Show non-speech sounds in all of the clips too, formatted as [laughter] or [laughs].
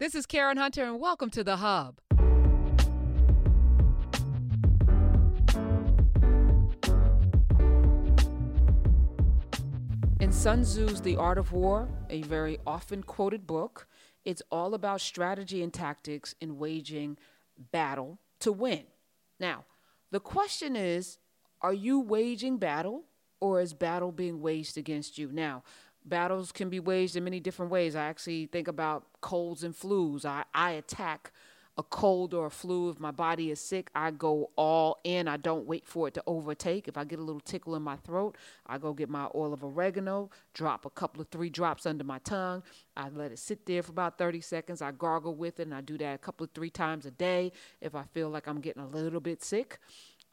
This is Karen Hunter, and welcome to The Hub. In Sun Tzu's The Art of War, a very often quoted book, it's all about strategy and tactics in waging battle to win. Now, the question is are you waging battle or is battle being waged against you? Now, battles can be waged in many different ways. I actually think about colds and flus. I, I attack a cold or a flu. If my body is sick, I go all in. I don't wait for it to overtake. If I get a little tickle in my throat, I go get my oil of oregano, drop a couple of three drops under my tongue. I let it sit there for about 30 seconds. I gargle with it, and I do that a couple of three times a day. If I feel like I'm getting a little bit sick,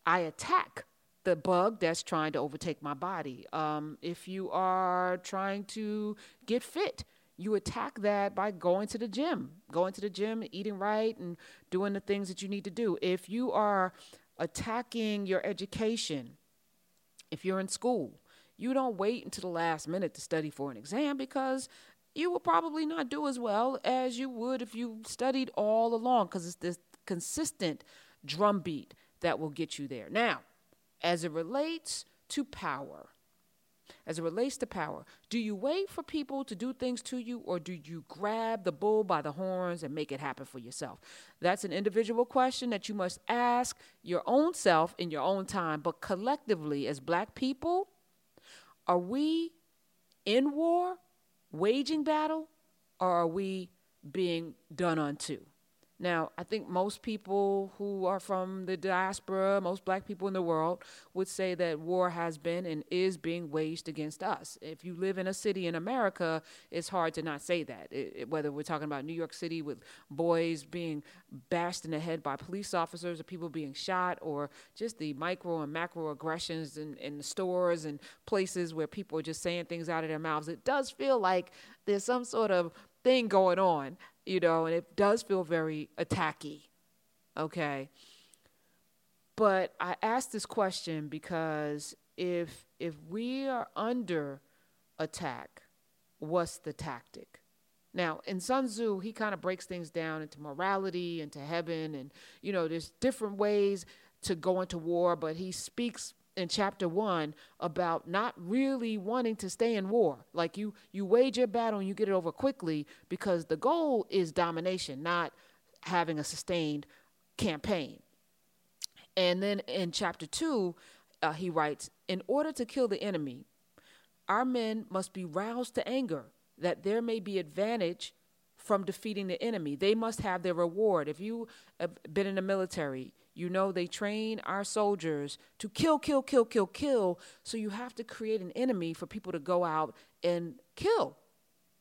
I attack the bug that's trying to overtake my body. Um, if you are trying to get fit, you attack that by going to the gym, going to the gym, eating right, and doing the things that you need to do. If you are attacking your education, if you're in school, you don't wait until the last minute to study for an exam because you will probably not do as well as you would if you studied all along because it's this consistent drumbeat that will get you there. Now, as it relates to power, as it relates to power, do you wait for people to do things to you or do you grab the bull by the horns and make it happen for yourself? That's an individual question that you must ask your own self in your own time. But collectively, as black people, are we in war, waging battle, or are we being done unto? Now, I think most people who are from the diaspora, most black people in the world, would say that war has been and is being waged against us. If you live in a city in America, it's hard to not say that. It, it, whether we're talking about New York City with boys being bashed in the head by police officers or people being shot, or just the micro and macro aggressions in, in the stores and places where people are just saying things out of their mouths, it does feel like there's some sort of thing going on you know, and it does feel very attacky. Okay. But I ask this question because if if we are under attack, what's the tactic? Now, in Sun Tzu, he kind of breaks things down into morality, into heaven, and you know, there's different ways to go into war, but he speaks in chapter one about not really wanting to stay in war. Like you, you wage your battle and you get it over quickly because the goal is domination, not having a sustained campaign. And then in chapter two, uh, he writes, in order to kill the enemy, our men must be roused to anger, that there may be advantage from defeating the enemy. They must have their reward. If you have been in the military, you know, they train our soldiers to kill, kill, kill, kill, kill. So you have to create an enemy for people to go out and kill.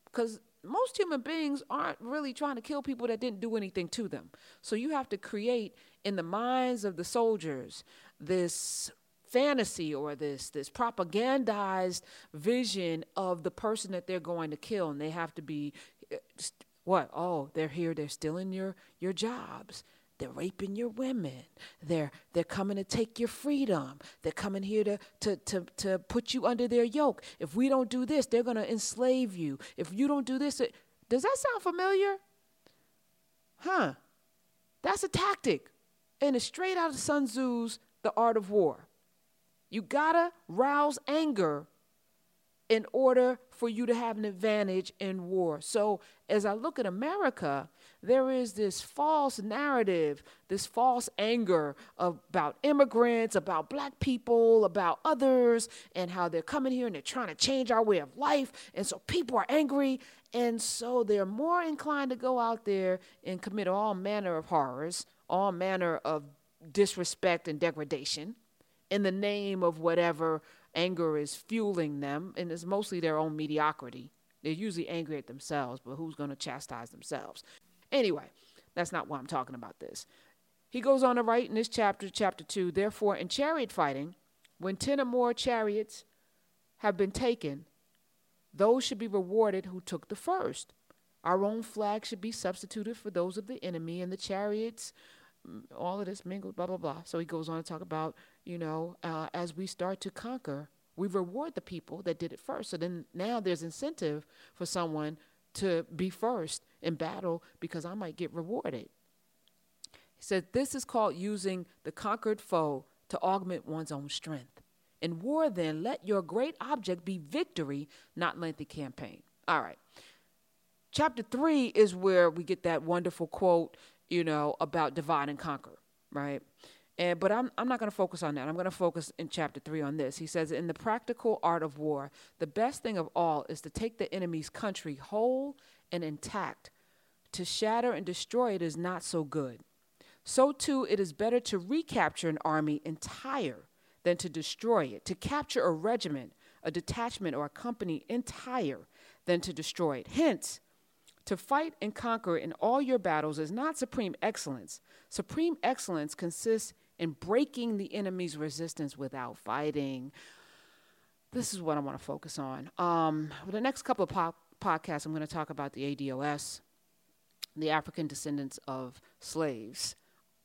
Because most human beings aren't really trying to kill people that didn't do anything to them. So you have to create in the minds of the soldiers this fantasy or this this propagandized vision of the person that they're going to kill and they have to be eh, what oh they're here they're stealing your your jobs they're raping your women. They're they're coming to take your freedom. They're coming here to to to to put you under their yoke. If we don't do this, they're gonna enslave you. If you don't do this, it, does that sound familiar? Huh? That's a tactic, and it's straight out of Sun Tzu's The Art of War. You gotta rouse anger in order for you to have an advantage in war. So, as I look at America, there is this false narrative, this false anger about immigrants, about black people, about others, and how they're coming here and they're trying to change our way of life. And so people are angry. And so they're more inclined to go out there and commit all manner of horrors, all manner of disrespect and degradation in the name of whatever anger is fueling them, and it's mostly their own mediocrity. They're usually angry at themselves, but who's going to chastise themselves? Anyway, that's not why I'm talking about this. He goes on to write in this chapter, chapter 2 Therefore, in chariot fighting, when 10 or more chariots have been taken, those should be rewarded who took the first. Our own flag should be substituted for those of the enemy, and the chariots all of this mingled, blah, blah, blah. So he goes on to talk about, you know, uh, as we start to conquer, we reward the people that did it first. So then now there's incentive for someone to be first in battle because I might get rewarded. He said, This is called using the conquered foe to augment one's own strength. In war, then, let your great object be victory, not lengthy campaign. All right. Chapter three is where we get that wonderful quote, you know, about divide and conquer, right? And, but I'm, I'm not going to focus on that. I'm going to focus in chapter three on this. He says, In the practical art of war, the best thing of all is to take the enemy's country whole and intact. To shatter and destroy it is not so good. So, too, it is better to recapture an army entire than to destroy it. To capture a regiment, a detachment, or a company entire than to destroy it. Hence, to fight and conquer in all your battles is not supreme excellence. Supreme excellence consists in breaking the enemy's resistance without fighting. This is what I want to focus on. Um, for the next couple of po- podcasts, I'm going to talk about the ADOS, the African descendants of slaves.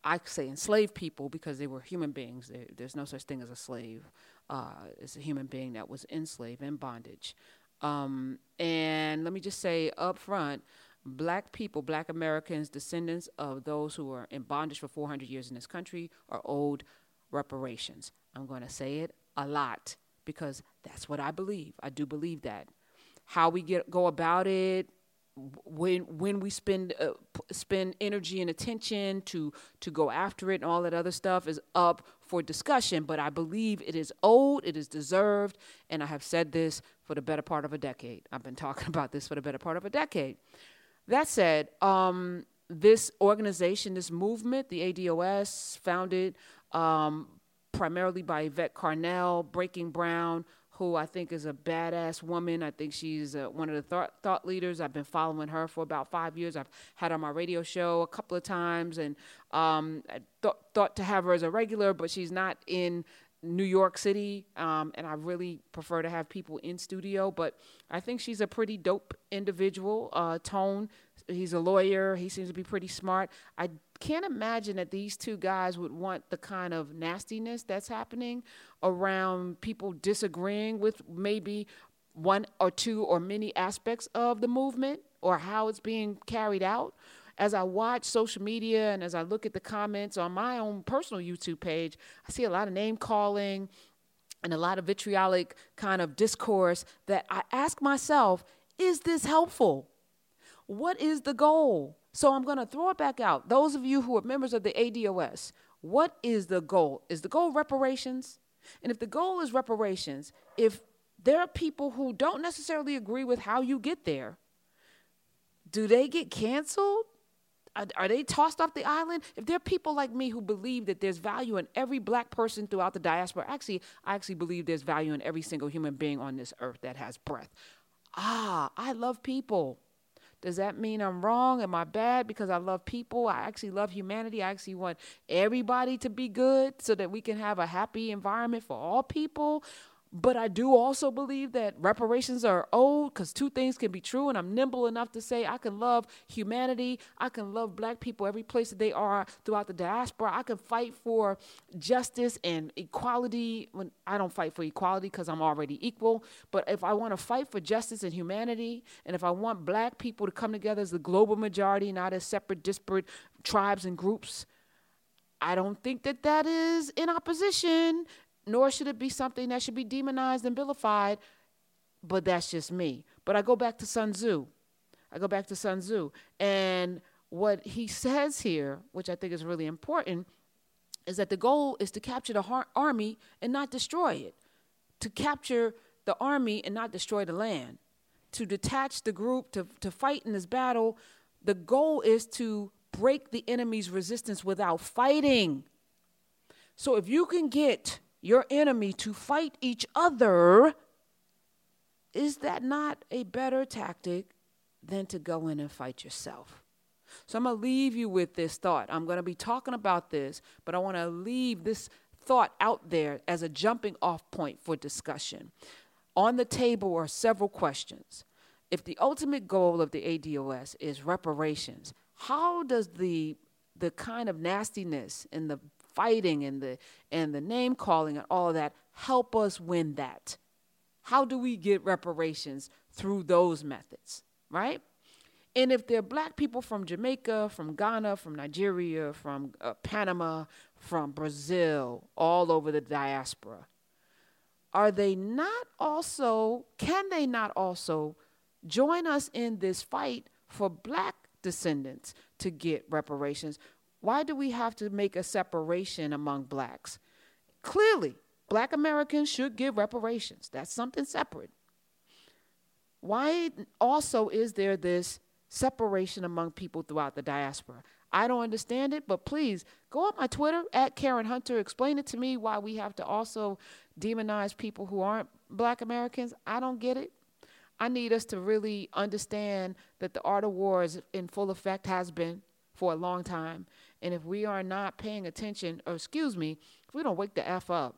I say enslaved people because they were human beings. They, there's no such thing as a slave. Uh, it's a human being that was enslaved in bondage. Um, and let me just say up front, black people, black Americans, descendants of those who were in bondage for 400 years in this country are owed reparations. I'm going to say it a lot because that's what I believe. I do believe that. How we get go about it, when when we spend uh, p- spend energy and attention to to go after it and all that other stuff is up for discussion but i believe it is owed it is deserved and i have said this for the better part of a decade. I've been [laughs] talking about this for the better part of a decade. That said um, this organization this movement the ados founded um, primarily by yvette carnell breaking brown who I think is a badass woman. I think she's uh, one of the thought, thought leaders. I've been following her for about five years. I've had her on my radio show a couple of times, and um, I th- thought to have her as a regular, but she's not in New York City, um, and I really prefer to have people in studio. But I think she's a pretty dope individual. Uh, Tone, he's a lawyer. He seems to be pretty smart. I can't imagine that these two guys would want the kind of nastiness that's happening around people disagreeing with maybe one or two or many aspects of the movement or how it's being carried out. As I watch social media and as I look at the comments on my own personal YouTube page, I see a lot of name calling and a lot of vitriolic kind of discourse that I ask myself, is this helpful? What is the goal? So I'm going to throw it back out. Those of you who are members of the ADOS, what is the goal? Is the goal reparations? And if the goal is reparations, if there are people who don't necessarily agree with how you get there, do they get canceled? Are, they tossed off the island? If there are people like me who believe that there's value in every black person throughout the diaspora, actually, I actually believe there's value in every single human being on this earth that has breath. Ah, I love people. Does that mean I'm wrong? Am I bad because I love people? I actually love humanity. I actually want everybody to be good so that we can have a happy environment for all people. But I do also believe that reparations are owed because two things can be true. And I'm nimble enough to say I can love humanity. I can love black people every place that they are throughout the diaspora. I can fight for justice and equality. When I don't fight for equality because I'm already equal. But if I want to fight for justice and humanity, and if I want black people to come together as the global majority, not as separate, disparate tribes and groups, I don't think that that is in opposition nor should it be something that should be demonized and vilified, but that's just me. But I go back to Sun Tzu. I go back to Sun Tzu. And what he says here, which I think is really important, is that the goal is to capture the har- army and not destroy it, to capture the army and not destroy the land, to detach the group to, to fight in this battle. The goal is to break the enemy's resistance without fighting. So if you can get your enemy to fight each other, is that not a better tactic than to go in and fight yourself? So I'm going to leave you with this thought. I'm going to be talking about this, but I want to leave this thought out there as a jumping off point for discussion. On the table are several questions. If the ultimate goal of the ADOS is reparations, how does the the kind of nastiness and the fighting and the and the name calling and all of that help us win that. How do we get reparations through those methods, right? And if they're black people from Jamaica, from Ghana, from Nigeria, from uh, Panama, from Brazil, all over the diaspora, are they not also, can they not also join us in this fight for black descendants to get reparations? Why do we have to make a separation among blacks? Clearly, black Americans should give reparations. That's something separate. Why also is there this separation among people throughout the diaspora? I don't understand it, but please go on my Twitter at Karen Hunter. Explain it to me why we have to also demonize people who aren't black Americans. I don't get it. I need us to really understand that the art of war is in full effect, has been for a long time. And if we are not paying attention, or excuse me, if we don't wake the F up,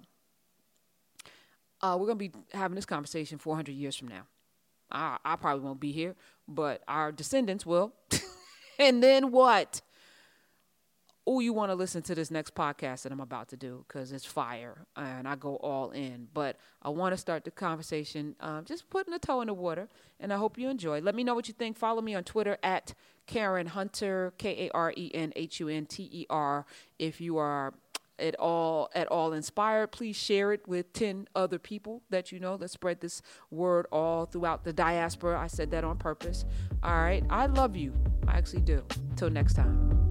uh, we're going to be having this conversation 400 years from now. I, I probably won't be here, but our descendants will. [laughs] and then what? Oh, you want to listen to this next podcast that I'm about to do because it's fire and I go all in. But I want to start the conversation um, just putting a toe in the water, and I hope you enjoy. Let me know what you think. Follow me on Twitter at Karen Hunter, K A R E N H U N T E R. If you are at all at all inspired, please share it with 10 other people that you know. Let's spread this word all throughout the diaspora. I said that on purpose. All right. I love you. I actually do. Till next time.